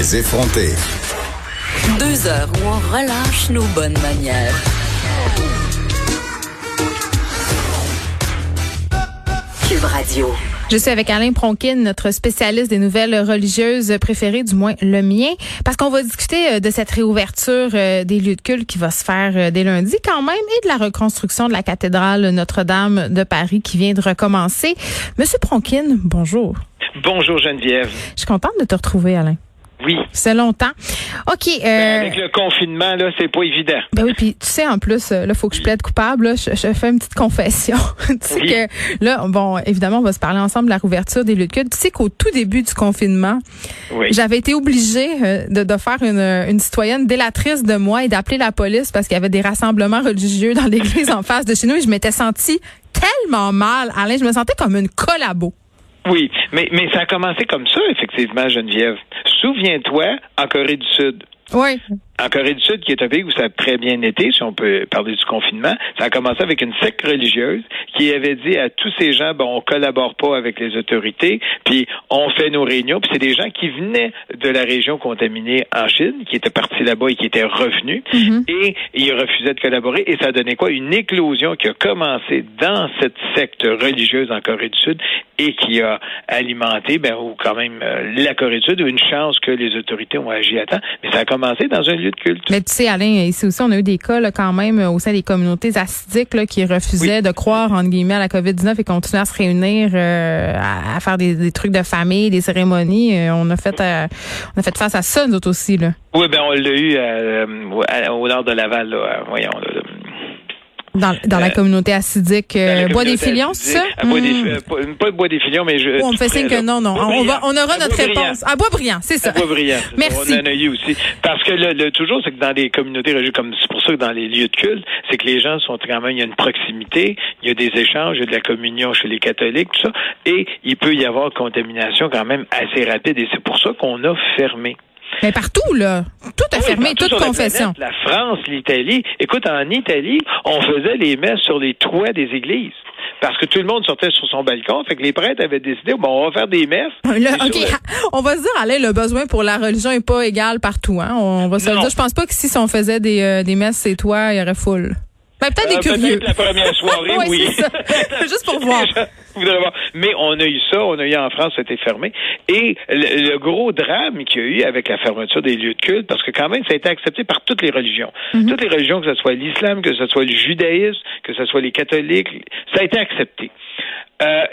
Les effronter. Deux heures où on relâche nos bonnes manières. Cube Radio. Je suis avec Alain Pronkin, notre spécialiste des nouvelles religieuses préférées, du moins le mien, parce qu'on va discuter euh, de cette réouverture euh, des lieux de culte qui va se faire euh, dès lundi quand même et de la reconstruction de la cathédrale Notre-Dame de Paris qui vient de recommencer. Monsieur Pronkin, bonjour. Bonjour Geneviève. Je suis contente de te retrouver, Alain. Oui. C'est longtemps. OK. Euh, ben avec le confinement, là, c'est pas évident. Ben oui, puis tu sais, en plus, là, faut que je plaide coupable. Là, je, je fais une petite confession. tu sais Oui. que là, bon, évidemment, on va se parler ensemble de la rouverture des lieux de culte. Tu sais qu'au tout début du confinement, Oui. j'avais été obligée euh, de, de faire une, une citoyenne délatrice de moi et d'appeler la police parce qu'il y avait des rassemblements religieux dans l'église en face de chez nous et je m'étais sentie tellement mal. Alain, je me sentais comme une collabo. Oui, mais, mais ça a commencé comme ça, effectivement, Geneviève. Souviens-toi, en Corée du Sud. Oui. En Corée du Sud, qui est un pays où ça a très bien été, si on peut parler du confinement, ça a commencé avec une secte religieuse qui avait dit à tous ces gens, bon, on collabore pas avec les autorités, puis on fait nos réunions, puis c'est des gens qui venaient de la région contaminée en Chine, qui étaient partis là-bas et qui étaient revenus, Mhm. et ils refusaient de collaborer, et ça a donné quoi? Une éclosion qui a commencé dans cette secte religieuse en Corée du Sud et qui a alimenté, ben, ou quand même, euh, la Corée du Sud, une chance que les autorités ont agi à temps, mais ça a commencé dans un lieu de culte. Mais tu sais, Alain, ici aussi, on a eu des cas là, quand même euh, au sein des communautés assidiques là, qui refusaient de croire, entre guillemets, à la COVID-19 et continuaient à se réunir, euh, à, à faire des, des trucs de famille, des cérémonies. Euh, on a fait euh, on a fait face à ça, nous autres aussi. Là. Oui, ben on l'a eu euh, à- au nord de Laval, là, euh, voyons. Là, Dans, dans la Euh, communauté assidique. Euh, Bois des Filions, c'est ça? à Bois des- Hmm. euh, pas, de Bois des Filions, mais je. Oh, on me fait signe que non, non. Bois On, va, brillant. on aura À notre Bois brillant. réponse. À Bois-Brillant, c'est ça. À Bois-Brillant. c'est ça. Merci. On en a eu aussi. Parce que le, le- toujours, c'est que dans les communautés religieuses, comme c'est pour ça que dans les lieux de culte, c'est que les gens sont quand même, il y a une proximité, il y a des échanges, il y a de la communion chez les catholiques, tout ça, et il peut y avoir contamination quand même assez rapide, et c'est pour ça qu'on a fermé. Mais partout, là. Tout a Oui, fermé, toute la confession. planète, La France, l'Italie. Écoute, en Italie, on faisait les messes sur les toits des églises. Parce que tout le monde sortait sur son balcon. Fait que les prêtres avaient décidé, bon, on va faire des messes. Là, OK, le- on va se dire, Alain, le besoin pour la religion est pas égal partout. Hein? On va se le dire. Je pense pas que si on faisait des, euh, des messes chez toi, il y aurait foule. Ben, peut-être Euh, des curieux. Peut-être la première soirée, Ouais, oui. c'est. Juste pour voir. Voir. Mais on a eu ça, on a eu en France, c'était fermé. Et le, le gros drame qu'il y a eu avec la fermeture des lieux de culte, parce que quand même, ça a été accepté par toutes les religions. Mhm. Toutes les religions, que ce soit l'islam, que ce soit le judaïsme, que ce soit les catholiques, ça a été accepté. Euh,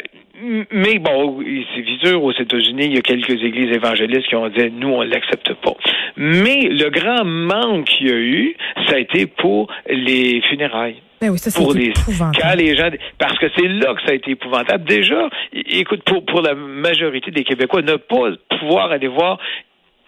mais bon, c'est sûr, aux États-Unis, il y a quelques églises évangélistes qui ont dit, nous, on l'accepte pas. Mais le grand manque qu'il y a eu, ça a été pour les funérailles Ben oui, ça, c'est pour les épouvantable. quand les gens parce que c'est là que ça a été épouvantable. Déjà, écoute pour pour la majorité des Québécois ne pas pouvoir aller voir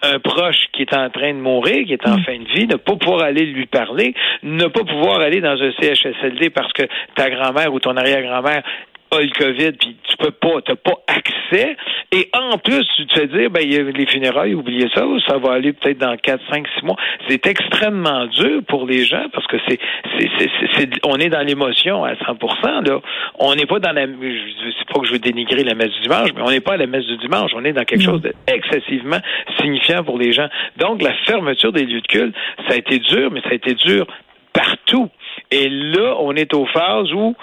un proche qui est en train de mourir, qui est en Mm. fin de vie, ne pas pouvoir aller lui parler, ne pas pouvoir aller dans un CHSLD parce que ta grand-mère ou ton arrière-grand-mère a le COVID, puis tu peux pas, t'as pas accès. Et en plus, tu te fais dire, ben, il y a les funérailles, oubliez ça, ça va aller peut-être dans 4, 5, 6 mois. C'est extrêmement dur pour les gens parce que c'est, c'est, c'est, c'est- on est dans l'émotion à 100%, là. On n'est pas dans la, je sais pas que je veux dénigrer la messe du dimanche, mais on n'est pas à la messe du dimanche. On est dans quelque chose d'excessivement signifiant pour les gens. Donc, la fermeture des lieux de culte, ça a été dur, mais ça a été dur partout. Et là, on est aux phases où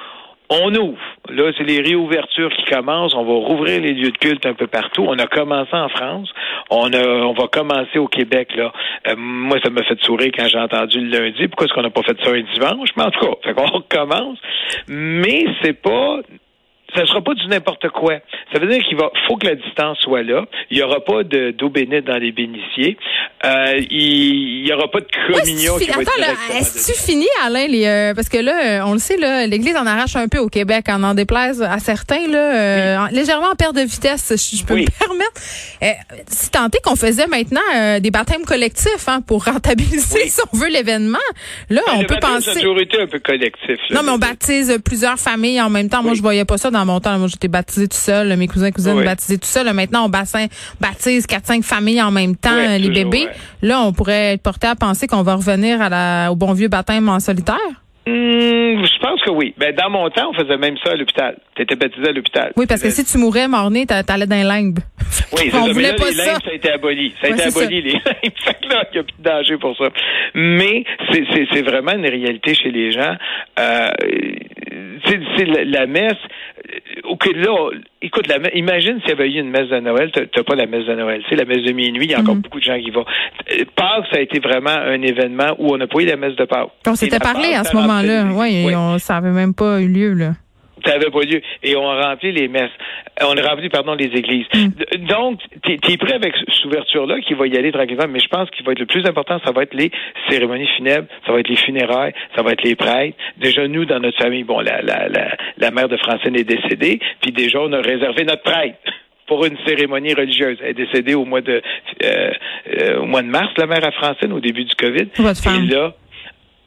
on ouvre. Là, c'est les réouvertures qui commencent. On va rouvrir les lieux de culte un peu partout. On a commencé en France. On on va commencer au Québec, là. Euh, moi, ça m'a fait sourire quand j'ai entendu le lundi. Pourquoi est-ce qu'on n'a pas fait ça un dimanche? Mais en tout cas, qu'on recommence. Mais c'est pas, ça sera pas du n'importe quoi. Ça veut dire qu'il va, faut que la distance soit là. Il y aura pas de, d'eau bénite dans les bénitiers. Euh, il, il y aura pas de Ouais, communion c'est-tu qui fini- va Attends, là, est-ce que tu finis, Alain, les, euh, parce que là, euh, on le sait, là, l'Église en arrache un peu au Québec, en en déplaise à certains, là, euh, en- légèrement en perte de vitesse, je, je peux Oui. me permettre. Euh, si tant est qu'on faisait maintenant euh, des baptêmes collectifs hein, pour rentabiliser, Oui. si on veut, l'événement, là, Ben, on le peut penser... Été un peu collectif. là. Non, mais on baptise plusieurs familles en même temps. Moi, je voyais pas ça dans mon temps. Moi, j'étais baptisé tout seul. Mes cousins, cousines Oui. baptisés tout seul. Maintenant, on bassin, baptise quatre, cinq familles en même temps, Oui, les toujours, bébés. ouais. Là, on pourrait être porté à penser qu'on va revenir à la, au bon vieux baptême en solitaire? Hum, je pense que oui. Ben, dans mon temps, on faisait même ça à l'hôpital. Tu étais baptisé à l'hôpital. Oui, parce que si tu mourais mort-né, t'a- t'allais dans les limbes. Oui, c'est ça. Mais là, pas les ça. limbes, ça a été aboli. Ça a Ouais, été aboli, les limbes. Fait que là, il n'y a plus de danger pour ça. Mais c'est vraiment une réalité chez les gens. Euh, c'est la, la messe. euh, OK, là, écoute, la, imagine s'il y avait eu une messe de Noël. T'as pas la messe de Noël. C'est la messe de minuit. Il y a encore Mhm. beaucoup de gens qui vont. Euh, Pâques, ça a été vraiment un événement où on n'a pas eu la messe de Pâques. On Et s'était parlé Pâques, à ce moment-là. Oui, Oui. on ça avait même pas eu lieu, là. Ça n'avait pas lieu. Et on a rempli les messes. Euh, On a rempli, pardon, les églises. Mm. Donc, tu es, prêt avec cette ouverture-là qui va y aller tranquillement, mais je pense qu'il va être le plus important, ça va être les cérémonies funèbres, ça va être les funérailles, ça va être les prêtres. Déjà, nous, dans notre famille, bon, la, la, la, la mère de Francine est décédée, puis déjà, on a réservé notre prêtre pour une cérémonie religieuse. Elle est décédée au mois de euh, euh, au mois de mars, la mère à Francine, au début du COVID. Votre femme. Et là,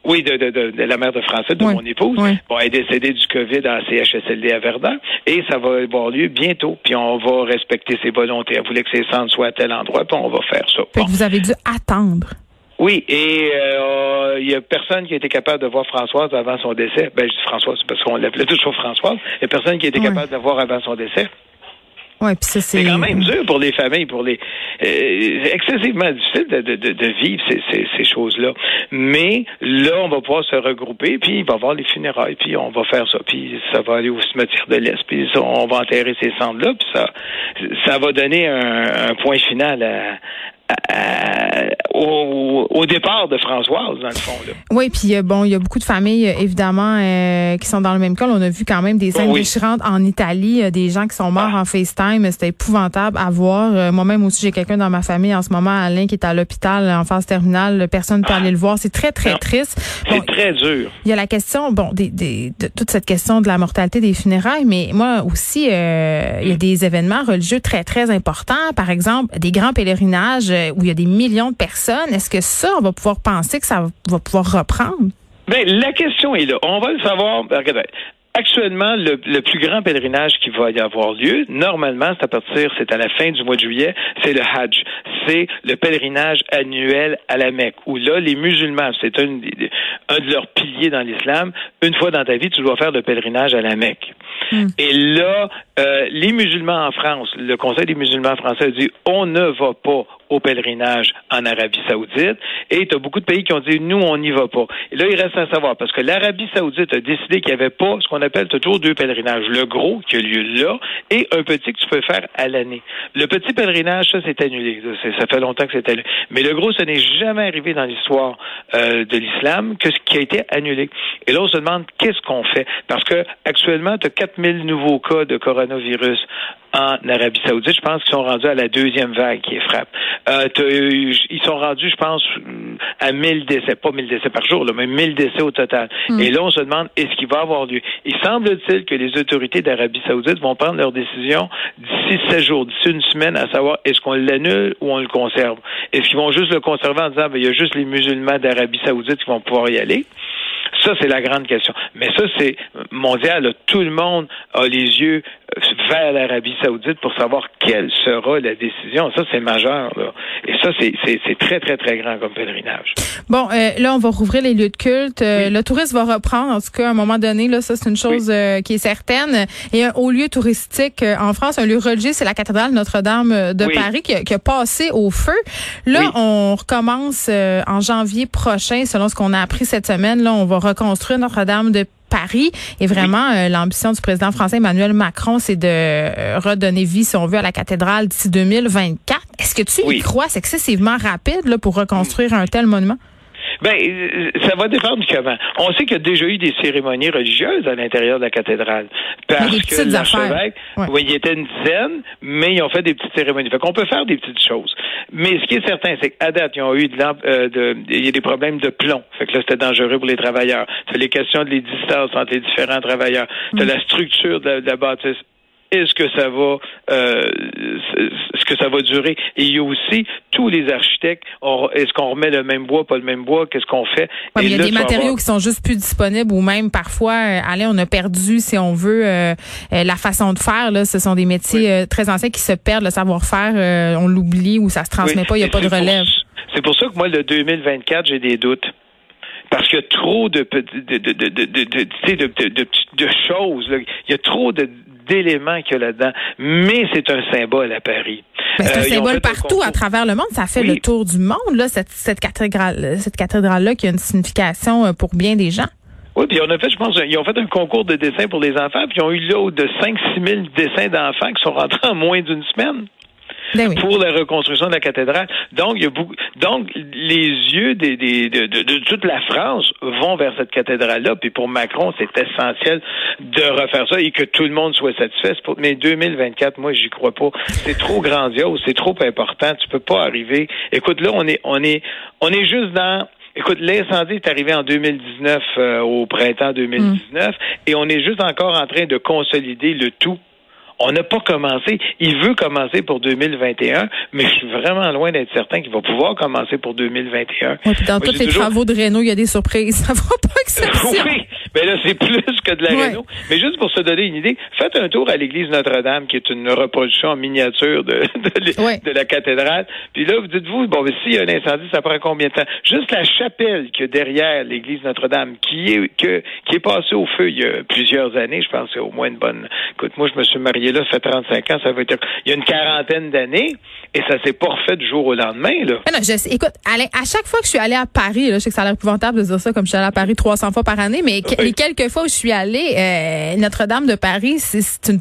oui, de, de, de, de la mère de Francine, de Oui, mon épouse. oui. Bon, elle est décédée du COVID en CHSLD à Verdun et ça va avoir lieu bientôt. Puis on va respecter ses volontés. Elle voulait que ses cendres soient à tel endroit, puis on va faire ça. Fait Bon. que vous avez dû attendre. Oui, et euh, il y a personne qui a été capable de voir Françoise avant son décès. Ben, je dis Françoise parce qu'on l'appelait toujours Françoise. Il y a personne qui a été Oui. capable de la voir avant son décès. Ouais, puis ça c'est C'est quand même dur pour les familles, pour les euh, excessivement difficile de, de, de, vivre ces, ces, ces choses-là. Mais là, on va pouvoir se regrouper, puis il va y avoir les funérailles, puis on va faire ça, puis ça va aller au cimetière de l'Est, puis ça, on va enterrer ces cendres-là, puis ça, ça va donner un, un point final à, à- au, au départ de Françoise, dans le fond. Là. Oui, puis euh, bon, il y a beaucoup de familles euh, évidemment euh, qui sont dans le même cas. On a vu quand même des scènes oui. déchirantes en Italie, euh, des gens qui sont morts Ah. en FaceTime. C'était épouvantable à voir. Euh, Moi-même aussi, j'ai quelqu'un dans ma famille en ce moment, Alain, qui est à l'hôpital en phase terminale. Personne ne peut Ah. aller le voir. C'est très très Non. triste. C'est très dur. il y a la question, bon, des, des- de toute cette question de la mortalité des funérailles, mais moi aussi, euh, il y a des événements religieux très, très importants. Par exemple, des grands pèlerinages euh, où il y a des millions de personnes. Est-ce que ça, on va pouvoir penser que ça va pouvoir reprendre? Ben, la question est là. On va le savoir. Ben, regardez. Actuellement, le, le plus grand pèlerinage qui va y avoir lieu, normalement, c'est à partir, c'est à la fin du mois de juillet, c'est le Hajj. C'est le pèlerinage annuel à la Mecque, où là, les musulmans, c'est un, de leurs piliers dans l'islam, une fois dans ta vie, tu dois faire le pèlerinage à la Mecque. Hmm. Et là, euh, les musulmans en France, le Conseil des musulmans français a dit, on ne va pas au pèlerinage en Arabie saoudite. Et tu as beaucoup de pays qui ont dit, nous, on n'y va pas. Et là, il reste à savoir, parce que l'Arabie saoudite a décidé qu'il n'y avait pas ce qu'on appelle toujours deux pèlerinages. Le gros, qui a lieu là, et un petit que tu peux faire à l'année. Le petit pèlerinage, ça, c'est annulé. Ça, fait longtemps que c'est annulé. Mais le gros, ce n'est jamais arrivé dans l'histoire euh, de l'islam que ce qui a été annulé. Et là, on se demande, qu'est-ce qu'on fait? Parce que actuellement, tu as 4000 nouveaux cas de coronavirus en Arabie Saoudite. Je pense qu'ils sont rendus à la deuxième vague qui frappe. Euh, ils sont rendus, je pense, à 1000 décès, pas 1000 décès par jour, là, mais 1000 décès au total. Et là, on se demande, est-ce qu'il va avoir lieu? Il semble-t-il que les autorités d'Arabie Saoudite vont prendre leur décision d'ici 7 jours, d'ici une semaine, à savoir est-ce qu'on l'annule ou on le conserve? Est-ce qu'ils vont juste le conserver en disant, ben, il y a juste les musulmans d'Arabie Saoudite qui vont pouvoir y aller? Ça, c'est la grande question. Mais ça, c'est mondial. là. Tout le monde a les yeux vers l'Arabie saoudite pour savoir quelle sera la décision. Ça, c'est majeur. Là. Et ça, c'est- très, très, très grand comme pèlerinage. Bon, euh, là, on va rouvrir les lieux de culte. Euh, Le tourisme va reprendre, en tout cas, à un moment donné. Là, ça, c'est une chose euh, qui est certaine. Et un haut lieu touristique euh, en France, un lieu religieux, c'est la cathédrale Notre-Dame euh, de Oui. Paris qui a, qui a passé au feu. Là, on recommence euh, en janvier prochain, selon ce qu'on a appris cette semaine. Là, on va reconstruire Notre-Dame de Paris. Et vraiment, euh, l'ambition du président français Emmanuel Macron, c'est de euh, redonner vie, si on veut, à la cathédrale d'ici 2024. Est-ce que tu y crois? C'est excessivement rapide là, pour reconstruire un tel monument? Ben, ça va dépendre comment. On sait qu'il y a déjà eu des cérémonies religieuses à l'intérieur de la cathédrale. Parce des que l'archevêque. Ouais. oui, il était une dizaine, mais ils ont fait des petites cérémonies. Fait qu'on peut faire des petites choses. Mais ce qui est certain, c'est qu'à date, ils ont eu de, euh, de il y a des problèmes de plomb. Fait que là, c'était dangereux pour les travailleurs. C'est les questions de les distances entre les différents travailleurs. C'est la structure de la, de la bâtisse. Est-ce que ça va, euh, est-ce que ça va durer? Et il y a aussi tous les architectes. Est-ce qu'on remet le même bois, pas le même bois? Qu'est-ce qu'on fait? Ouais, il y a là, des matériaux avoir- qui sont juste plus disponibles ou même parfois, euh, allez, on a perdu, si on veut, euh, euh, la façon de faire. Là, ce sont des métiers Oui. euh, très anciens qui se perdent, le savoir-faire, on l'oublie ou ça se transmet Oui. pas, il n'y a Et pas de relève. C'est pour ça que moi, le 2024, j'ai des doutes. Parce qu'il y a trop de de de de de de, de, de choses. Il y a trop de d'éléments qu'il y a là-dedans, mais c'est un symbole à Paris. c'est un symbole partout à travers le monde. Ça fait le tour du monde, là, cette, cette cathédrale, cette cathédrale-là qui a une signification pour bien des gens. Oui, puis on a fait, je pense, ils ont fait un concours de dessin pour les enfants, puis ils ont eu là de 5-6 000 dessins d'enfants qui sont rentrés en moins d'une semaine. Ben pour la reconstruction de la cathédrale. Donc, il y a beaucoup, donc les yeux des, des, de, de, toute la France vont vers cette cathédrale-là. Puis pour Macron, c'est essentiel de refaire ça et que tout le monde soit satisfait. Mais 2024, moi, j'y crois pas. C'est trop grandiose, c'est trop important. Tu peux pas arriver. Écoute, là, on est, on est, on est juste dans Écoute, l'incendie est arrivé en 2019, euh, au printemps 2019, mm. et on est juste encore en train de consolider le tout on n'a pas commencé. Il veut commencer pour 2021, mais je suis vraiment loin d'être certain qu'il va pouvoir commencer pour 2021. dans tous les travaux de Renault, il y a des surprises. Ça va pas exception. oui, mais là, c'est plus que de la Renault. Mais juste pour se donner une idée, faites un tour à l'église Notre-Dame, qui est une reproduction en miniature de, de, la cathédrale. Puis là, vous dites-vous, bon, mais s'il y a un incendie, ça prend combien de temps? Juste la chapelle qui est derrière l'église Notre-Dame, qui est, que, qui est passée au feu il y a plusieurs années, je pense, c'est au moins une bonne... Écoute, moi, je me suis marié là, ça fait 35 ans, ça veut dire il y a une quarantaine d'années et ça s'est pas refait du jour au lendemain. Là. non, je écoute, à chaque fois que je suis allée à Paris, là, je sais que ça a l'air épouvantable de dire ça comme je suis allée à Paris 300 fois par année, mais les quelques fois où je suis allée, euh, Notre-Dame de Paris, c'est une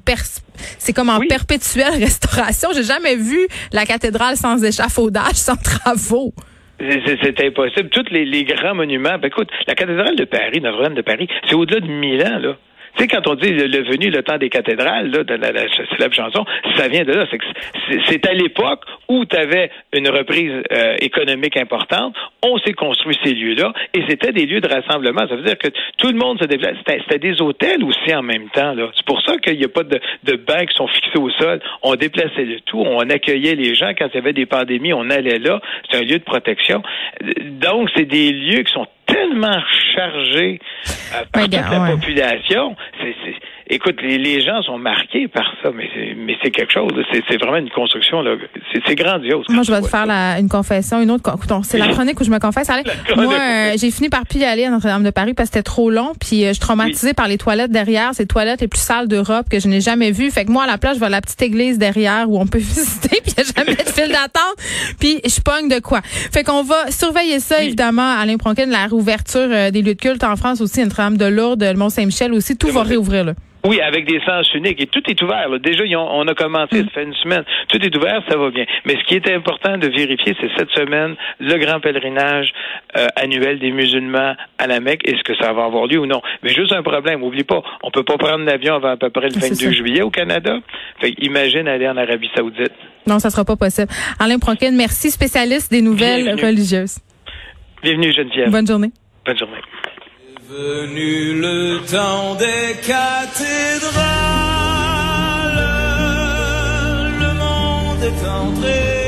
c'est comme en perpétuelle restauration. J'ai jamais vu la cathédrale sans échafaudage, sans travaux. C'est impossible. Tous les, les, grands monuments. Ben, écoute, la cathédrale de Paris, Notre-Dame de Paris, c'est au-delà de 1000 ans, là. Tu sais, quand on dit le, venu, le temps des cathédrales, là, de la, célèbre chanson, ça vient de là. C'est à l'époque où tu avais une reprise euh, économique importante, on s'est construit ces lieux-là, et c'était des lieux de rassemblement. Ça veut dire que tout le monde se déplace. C'était des hôtels aussi en même temps. C'est pour ça qu'il n'y a pas de, de bancs qui sont fixés au sol. On déplaçait le tout, on accueillait les gens. Quand il y avait des pandémies, on allait là. C'est un lieu de protection. Donc, c'est des lieux qui sont tellement chargé euh, par toute la population. C'est, écoute, les, gens sont marqués par ça, mais c'est, mais c'est quelque chose. C'est, vraiment une construction là. C'est, grandiose. Moi, je vais te faire une confession, une autre. C'est la chronique où je me confesse. moi, euh, j'ai fini par plus y aller à Notre-Dame de Paris parce que c'était trop long. Puis euh, je suis traumatisée par les toilettes derrière. Ces toilettes les plus sales d'Europe que je n'ai jamais vues. Fait que moi, à la place, je vais à la petite église derrière où on peut visiter. Puis il n'y a jamais de file d'attente. Puis je pogne de quoi. Fait qu'on va surveiller ça évidemment. Alain Pronkin, la réouverture euh, des lieux de culte en France aussi, Notre-Dame de Lourdes, le Mont-Saint-Michel aussi. Tout va réouvrir là. Oui, avec des sens uniques. Et tout est ouvert. Déjà, on a commencé, mm. ça fait une semaine. Tout est ouvert, ça va bien. Mais ce qui est important de vérifier, c'est cette semaine, le grand pèlerinage euh, annuel des musulmans à la Mecque. Est-ce que ça va avoir lieu ou non? Mais juste un problème. Oublie pas, on peut pas prendre l'avion avant à peu près le 22 juillet au Canada. Fait imagine aller en Arabie Saoudite. Non, ça sera pas possible. Alain Pronkin, merci, spécialiste des nouvelles religieuses. Bienvenue, Geneviève. Bonne journée. Bonne journée. Venu le temps des cathédrales, le monde est entré